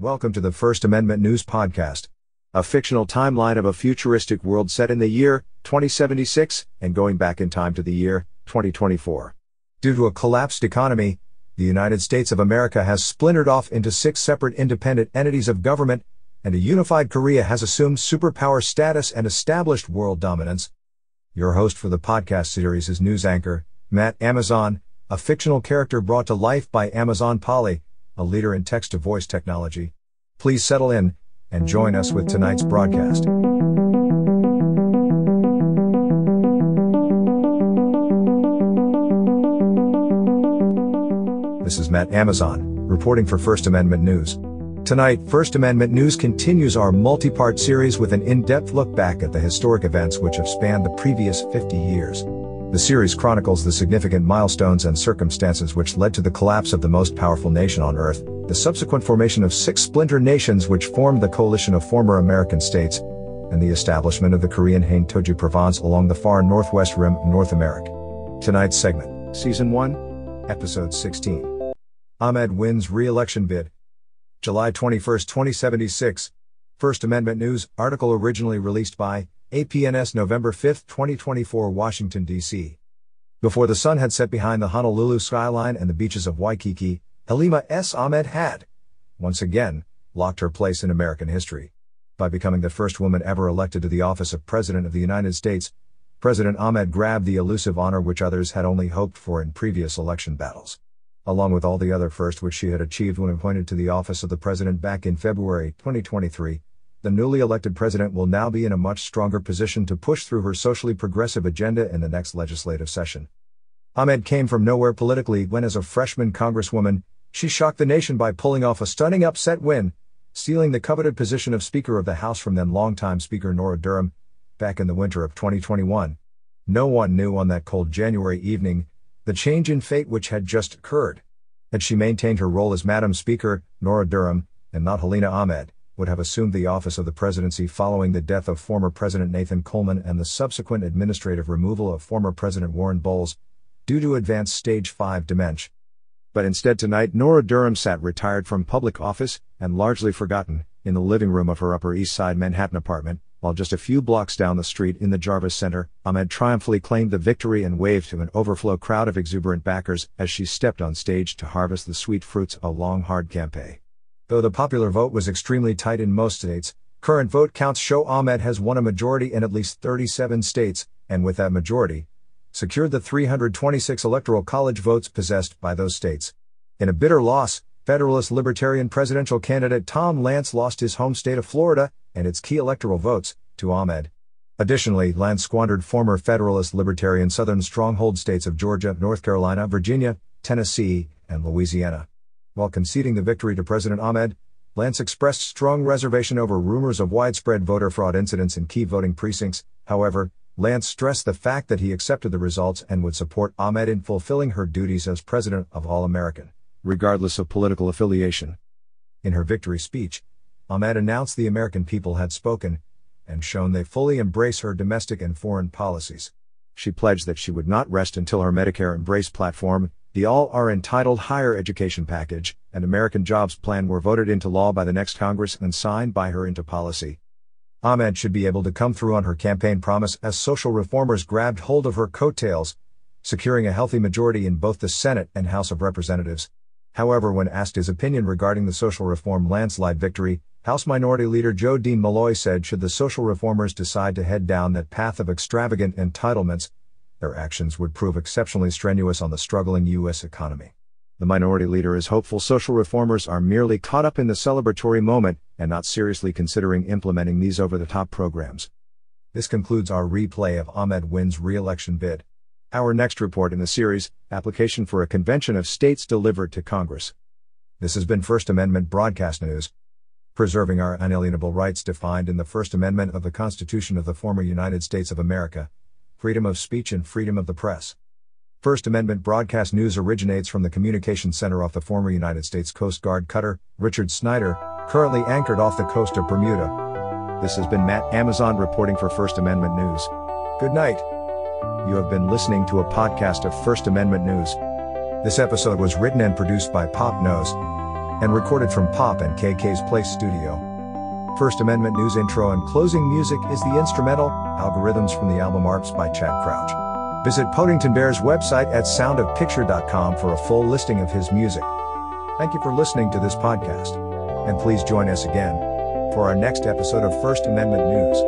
Welcome to the First Amendment News Podcast, a fictional timeline of a futuristic world set in the year 2076 and going back in time to the year 2024. Due to a collapsed economy, the United States of America has splintered off into six separate independent entities of government, and a unified Korea has assumed superpower status and established world dominance. Your host for the podcast series is news anchor, Matt Amazon, a fictional character brought to life by Amazon Polly, a leader in text to voice technology. Please settle in and join us with tonight's broadcast. This is Matt Amazon, reporting for First Amendment News. Tonight, First Amendment News continues our multi part series with an in depth look back at the historic events which have spanned the previous 50 years. The series chronicles the significant milestones and circumstances which led to the collapse of the most powerful nation on earth, the subsequent formation of six splinter nations which formed the coalition of former American states, and the establishment of the Korean Haine Toju Province along the far northwest rim of North America. Tonight's segment, Season 1, Episode 16. Ahmed wins re-election bid. July 21, 2076. First Amendment News, article originally released by APNS November 5, 2024 Washington, D.C. Before the sun had set behind the Honolulu skyline and the beaches of Waikiki, Halima S. Ahmed had, once again, locked her place in American history. By becoming the first woman ever elected to the office of President of the United States, President Ahmed grabbed the elusive honor which others had only hoped for in previous election battles. Along with all the other firsts which she had achieved when appointed to the office of the President back in February 2023, the newly elected president will now be in a much stronger position to push through her socially progressive agenda in the next legislative session. Ahmed came from nowhere politically when, as a freshman congresswoman, she shocked the nation by pulling off a stunning upset win, stealing the coveted position of Speaker of the House from then longtime Speaker Nora Durham, back in the winter of 2021. No one knew on that cold January evening the change in fate which had just occurred. Had she maintained her role as Madam Speaker, Nora Durham, and not Halima Ahmed, would have assumed the office of the presidency following the death of former President Nathan Coleman and the subsequent administrative removal of former President Warren Bowles, due to advanced stage 5 dementia. But instead tonight Nora Durham sat retired from public office, and largely forgotten, in the living room of her Upper East Side Manhattan apartment, while just a few blocks down the street in the Javits Center, Ahmed triumphantly claimed the victory and waved to an overflow crowd of exuberant backers as she stepped on stage to harvest the sweet fruits of a long hard campaign. Though the popular vote was extremely tight in most states, current vote counts show Ahmed has won a majority in at least 37 states, and with that majority, secured the 326 electoral college votes possessed by those states. In a bitter loss, Federalist Libertarian presidential candidate Tom Lance lost his home state of Florida and its key electoral votes to Ahmed. Additionally, Lance squandered former Federalist Libertarian Southern stronghold states of Georgia, North Carolina, Virginia, Tennessee, and Louisiana. While conceding the victory to President Ahmed, Lance expressed strong reservation over rumors of widespread voter fraud incidents in key voting precincts. However, Lance stressed the fact that he accepted the results and would support Ahmed in fulfilling her duties as President of All American, regardless of political affiliation. In her victory speech, Ahmed announced the American people had spoken and shown they fully embrace her domestic and foreign policies. She pledged that she would not rest until her Medicare Embrace platform, the All Are Entitled Higher Education Package, and American Jobs Plan were voted into law by the next Congress and signed by her into policy. Ahmed should be able to come through on her campaign promise as social reformers grabbed hold of her coattails, securing a healthy majority in both the Senate and House of Representatives. However, when asked his opinion regarding the social reform landslide victory, House Minority Leader Joe Dean Malloy said should the social reformers decide to head down that path of extravagant entitlements, their actions would prove exceptionally strenuous on the struggling U.S. economy. The minority leader is hopeful social reformers are merely caught up in the celebratory moment and not seriously considering implementing these over the top programs. This concludes our replay of Ahmed Win's re election bid. Our next report in the series Application for a Convention of States delivered to Congress. This has been First Amendment Broadcast News. Preserving our unalienable rights defined in the First Amendment of the Constitution of the former United States of America freedom of speech and freedom of the press. First Amendment broadcast news originates from the Communications Center off the former United States Coast Guard cutter, Richard Snyder, currently anchored off the coast of Bermuda. This has been Matt Amazon reporting for First Amendment News. Good night. You have been listening to a podcast of First Amendment News. This episode was written and produced by Pop Nose. and recorded from Pop and KK's Place Studio. First Amendment News intro and closing music is the instrumental Algorithms from the album Arps by Chad Crouch. Visit Podington Bear's website at soundofpicture.com for a full listing of his music. Thank you for listening to this podcast. And please join us again for our next episode of First Amendment News.